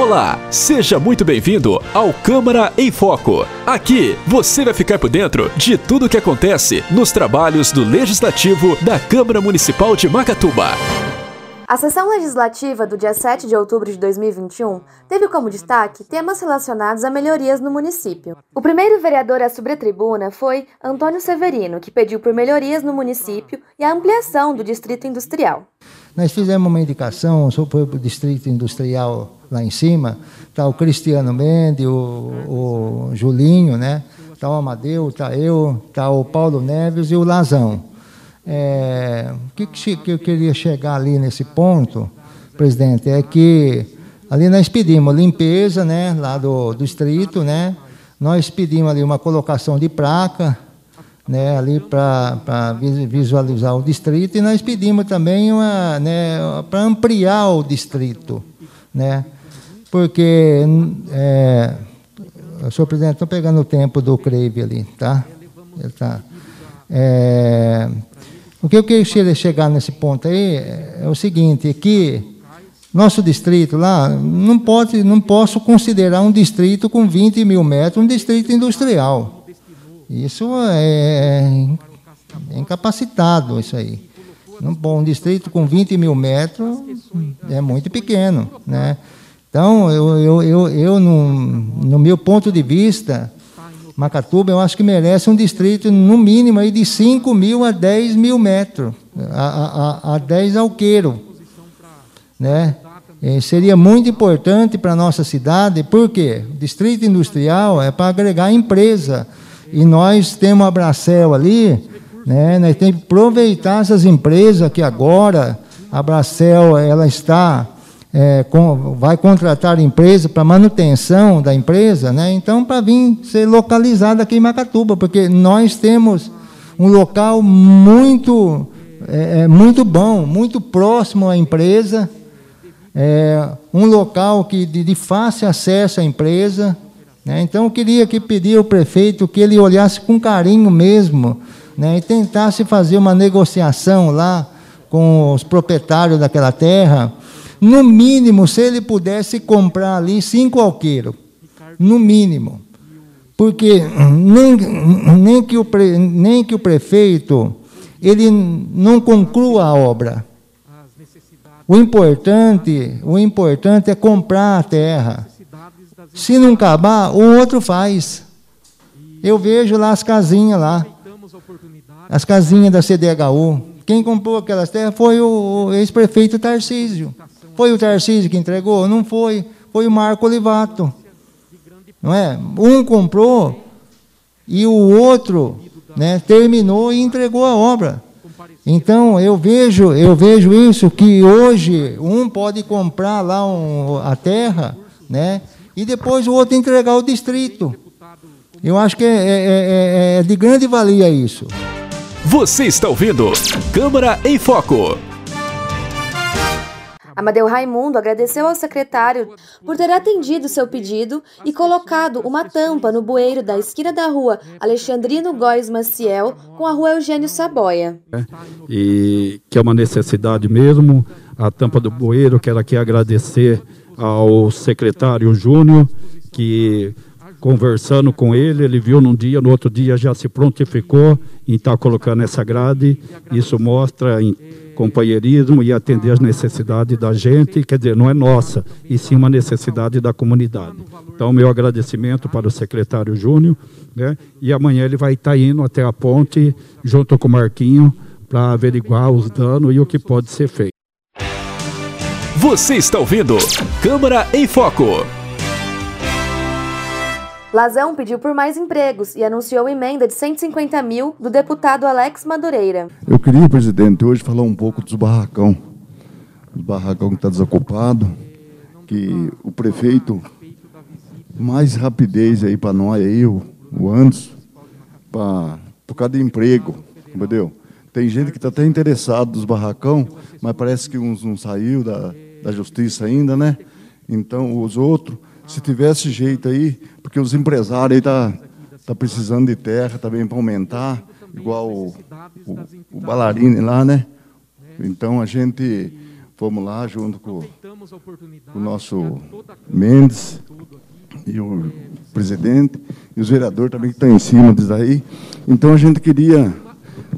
Olá, seja muito bem-vindo ao Câmara em Foco. Aqui você vai ficar por dentro de tudo o que acontece nos trabalhos do Legislativo da Câmara Municipal de Macatuba. A sessão legislativa do dia 7 de outubro de 2021 teve como destaque temas relacionados a melhorias no município. O primeiro vereador a subir a tribuna foi Antônio Severino, que pediu por melhorias no município e a ampliação do distrito industrial. Nós fizemos uma indicação sobre o distrito industrial lá em cima, está o Cristiano Mendes, o, o Julinho, né? Está o Amadeu, está eu, está o Paulo Neves e o Lazão. É, o que, que eu queria chegar ali nesse ponto, presidente, é que ali nós pedimos limpeza, né, lá do, do distrito, né, nós pedimos ali uma colocação de placa, né, ali para visualizar o distrito e nós pedimos também uma, né, para ampliar o distrito, né, porque, é, senhor presidente, estou pegando o tempo do Creve ali, tá? Ele tá. É, o que eu queria chegar nesse ponto aí é o seguinte, é que nosso distrito lá não pode, não posso considerar um distrito com 20 mil metros um distrito industrial. Isso é, é incapacitado isso aí. Um distrito com 20 mil metros é muito pequeno, né? Então, eu, eu, eu, eu no, no meu ponto de vista, Macatuba, eu acho que merece um distrito, no mínimo, aí de 5 mil a 10 mil metros, a, a, a 10 alqueiro. Né? E seria muito importante para a nossa cidade, porque o distrito industrial é para agregar empresa. E nós temos a Bracel ali, né? nós temos que aproveitar essas empresas que agora a Bracel ela está é, com, vai contratar empresa para manutenção da empresa, né? então para vir ser localizada aqui em Macatuba, porque nós temos um local muito, é, é, muito bom, muito próximo à empresa, é, um local que de, de, fácil acesso à empresa. Né? Então eu queria que pedir ao prefeito que ele olhasse com carinho mesmo né? e tentasse fazer uma negociação lá com os proprietários daquela terra no mínimo, se ele pudesse comprar ali cinco alqueiros, no mínimo. Porque nem, nem, que o pre, nem que o prefeito ele não conclua a obra. O importante, o importante é comprar a terra. Se não acabar, o outro faz. Eu vejo lá as casinhas lá. As casinhas da CDHU. Quem comprou aquelas terras foi o ex-prefeito Tarcísio. Foi o Tarcísio que entregou? Não foi. Foi o Marco Olivato. Não é? Um comprou e o outro né, terminou e entregou a obra. Então eu vejo, eu vejo isso que hoje um pode comprar lá um, a terra, né, e depois o outro entregar o distrito. Eu acho que é, é, é, é de grande valia isso. Você está ouvindo Câmara em Foco. Amadeu Raimundo agradeceu ao secretário por ter atendido seu pedido e colocado uma tampa no bueiro da esquina da rua Alexandrino Góes Maciel com a rua Eugênio Saboia. É, e que é uma necessidade mesmo, a tampa do bueiro, quero aqui agradecer ao secretário Júnior, que conversando com ele, ele viu num dia, no outro dia já se prontificou em estar colocando essa grade. Isso mostra companheirismo e atender às necessidades da gente, quer dizer, não é nossa, e sim uma necessidade da comunidade. Então, meu agradecimento para o secretário Júnior, né? e amanhã ele vai estar indo até a ponte, junto com o Marquinho, para averiguar os danos e o que pode ser feito. Você está ouvindo Câmara em Foco. Lazão pediu por mais empregos e anunciou emenda de 150 mil do deputado Alex Madureira. Eu queria, presidente, hoje falar um pouco dos barracão. Os barracão que está desocupado, que o prefeito, mais rapidez aí para nós aí, o, o Anderson, pra, por causa de emprego, entendeu? Tem gente que está até interessado nos barracão, mas parece que uns não saiu da, da justiça ainda, né? Então, os outros se tivesse jeito aí, porque os empresários aí tá, tá precisando de terra também para aumentar, igual o, o, o lá, né? Então a gente fomos lá junto com o nosso Mendes e o presidente e os vereadores também que estão em cima disso aí. Então a gente queria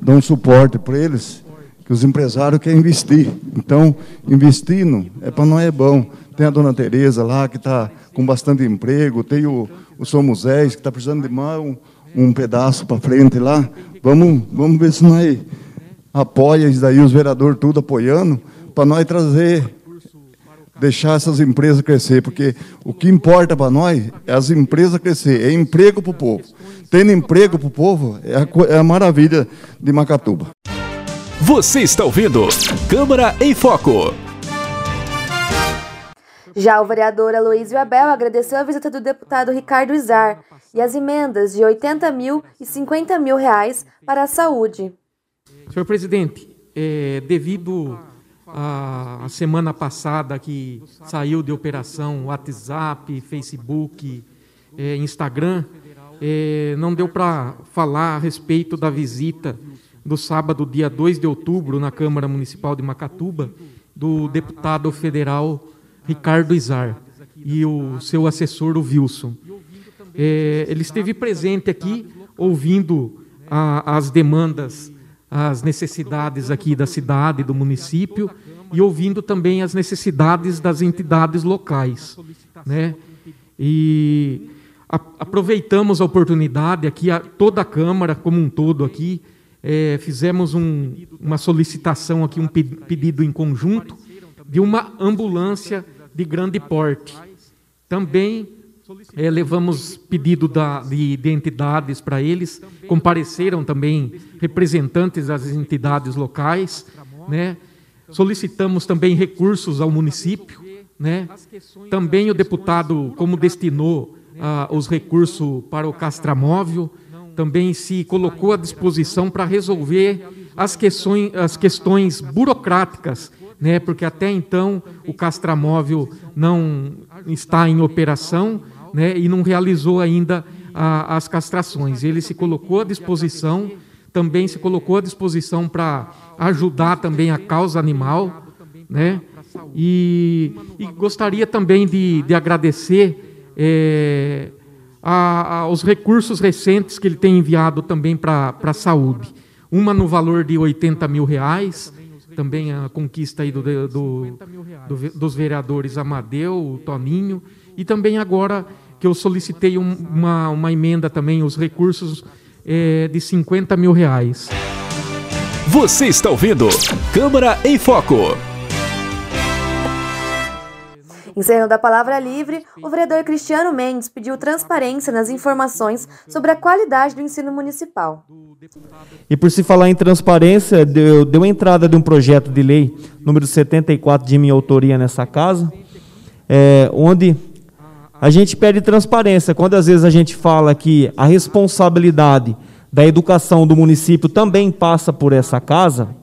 dar um suporte para eles, que os empresários querem investir. Então, investindo é para nós é bom. Tem a dona Tereza lá, que está com bastante emprego, tem o, o São Moisés, que está precisando de mais um, um pedaço para frente lá. Vamos, vamos ver se nós apoia isso daí, os vereadores tudo apoiando, para nós trazer, deixar essas empresas crescer, porque o que importa para nós é as empresas crescer, é emprego para o povo. Tendo emprego para o povo é a, é a maravilha de Macatuba. Você está ouvindo Câmara em Foco. Já o vereador Aloysio Abel agradeceu a visita do deputado Ricardo Izar e as emendas de 80 mil e 50 mil reais para a saúde. Senhor presidente, é, devido à semana passada que saiu de operação WhatsApp, Facebook, é, Instagram, é, não deu para falar a respeito da visita do sábado, dia 2 de outubro, na Câmara Municipal de Macatuba, do deputado federal Ricardo Izar e o seu assessor, o Wilson. É, ele esteve presente aqui, ouvindo a, as demandas, as necessidades aqui da cidade, do município, e ouvindo também as necessidades das entidades locais. Né? E aproveitamos a oportunidade aqui, a, toda a Câmara como um todo aqui, é, fizemos um, uma solicitação aqui, um pedido em conjunto de uma ambulância de grande porte. Também é, levamos pedido da, de, de entidades para eles, compareceram também representantes das entidades locais, né? solicitamos também recursos ao município, né? também o deputado, como destinou ah, os recursos para o castramóvel, também se colocou à disposição para resolver as questões, as questões burocráticas, né, porque até então o castramóvel não está em operação né, e não realizou ainda a, as castrações. Ele se colocou à disposição, também se colocou à disposição para ajudar também a causa animal, né, e, e gostaria também de, de agradecer é, a, aos recursos recentes que ele tem enviado também para a saúde. Uma no valor de 80 mil reais, também a conquista aí do, do, do, dos vereadores Amadeu, Toninho, e também agora que eu solicitei um, uma, uma emenda também, os recursos é, de 50 mil reais. Você está ouvindo Câmara em Foco. Encerrando a palavra livre, o vereador Cristiano Mendes pediu transparência nas informações sobre a qualidade do ensino municipal. E por se falar em transparência, deu, deu entrada de um projeto de lei, número 74, de minha autoria nessa casa, é, onde a gente pede transparência. Quando às vezes a gente fala que a responsabilidade da educação do município também passa por essa casa,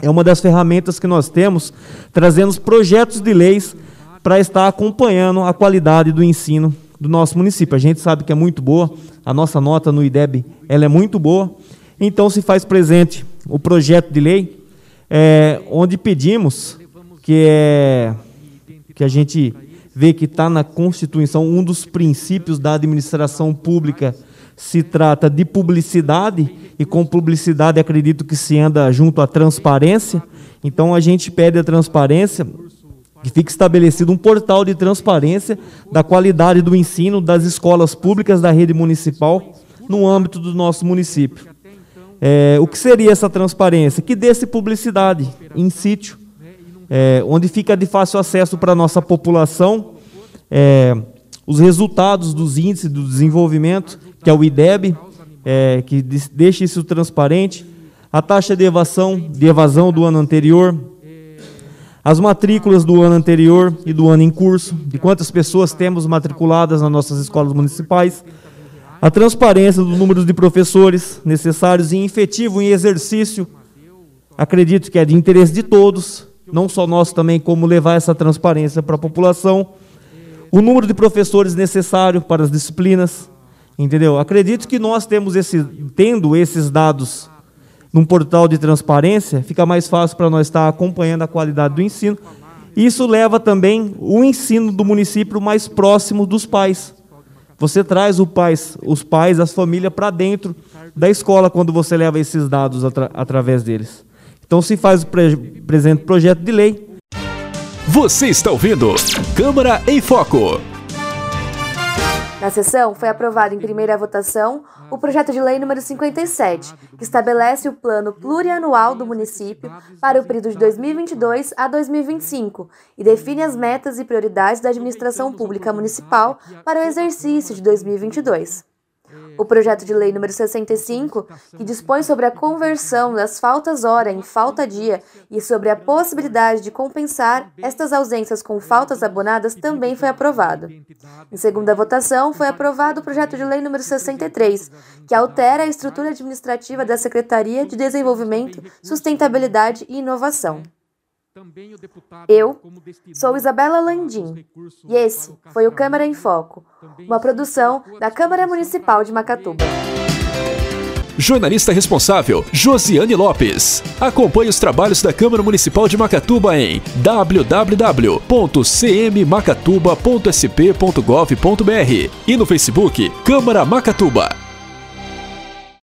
é uma das ferramentas que nós temos, trazendo projetos de leis para estar acompanhando a qualidade do ensino do nosso município. A gente sabe que é muito boa, a nossa nota no IDEB ela é muito boa, então se faz presente o projeto de lei, é, onde pedimos que, é, que a gente vê que está na Constituição um dos princípios da administração pública se trata de publicidade, e com publicidade acredito que se anda junto à transparência. Então a gente pede a transparência que fique estabelecido um portal de transparência da qualidade do ensino das escolas públicas da rede municipal no âmbito do nosso município. É, o que seria essa transparência? Que desse publicidade em sítio, é, onde fica de fácil acesso para a nossa população é, os resultados dos índices do desenvolvimento, que é o IDEB, é, que deixe isso transparente, a taxa de evasão, de evasão do ano anterior, as matrículas do ano anterior e do ano em curso, de quantas pessoas temos matriculadas nas nossas escolas municipais, a transparência dos números de professores necessários em efetivo em exercício, acredito que é de interesse de todos, não só nosso também, como levar essa transparência para a população, o número de professores necessário para as disciplinas, entendeu? Acredito que nós temos esse, tendo esses dados num portal de transparência, fica mais fácil para nós estar acompanhando a qualidade do ensino Isso leva também o ensino do município mais próximo dos pais. Você traz pais, os pais, as famílias para dentro da escola quando você leva esses dados atra através deles. Então se faz o pre presente projeto de lei. Você está ouvindo Câmara em Foco. Na sessão, foi aprovado em primeira votação o projeto de lei número 57, que estabelece o plano plurianual do município para o período de 2022 a 2025 e define as metas e prioridades da administração pública municipal para o exercício de 2022. O projeto de lei número 65, que dispõe sobre a conversão das faltas hora em falta dia e sobre a possibilidade de compensar estas ausências com faltas abonadas, também foi aprovado. Em segunda votação, foi aprovado o projeto de lei número 63, que altera a estrutura administrativa da Secretaria de Desenvolvimento, Sustentabilidade e Inovação. Eu sou Isabela Landim e esse foi o Câmara em Foco, uma produção da Câmara Municipal de Macatuba. Jornalista responsável, Josiane Lopes. Acompanhe os trabalhos da Câmara Municipal de Macatuba em www.cmmacatuba.sp.gov.br e no Facebook Câmara Macatuba.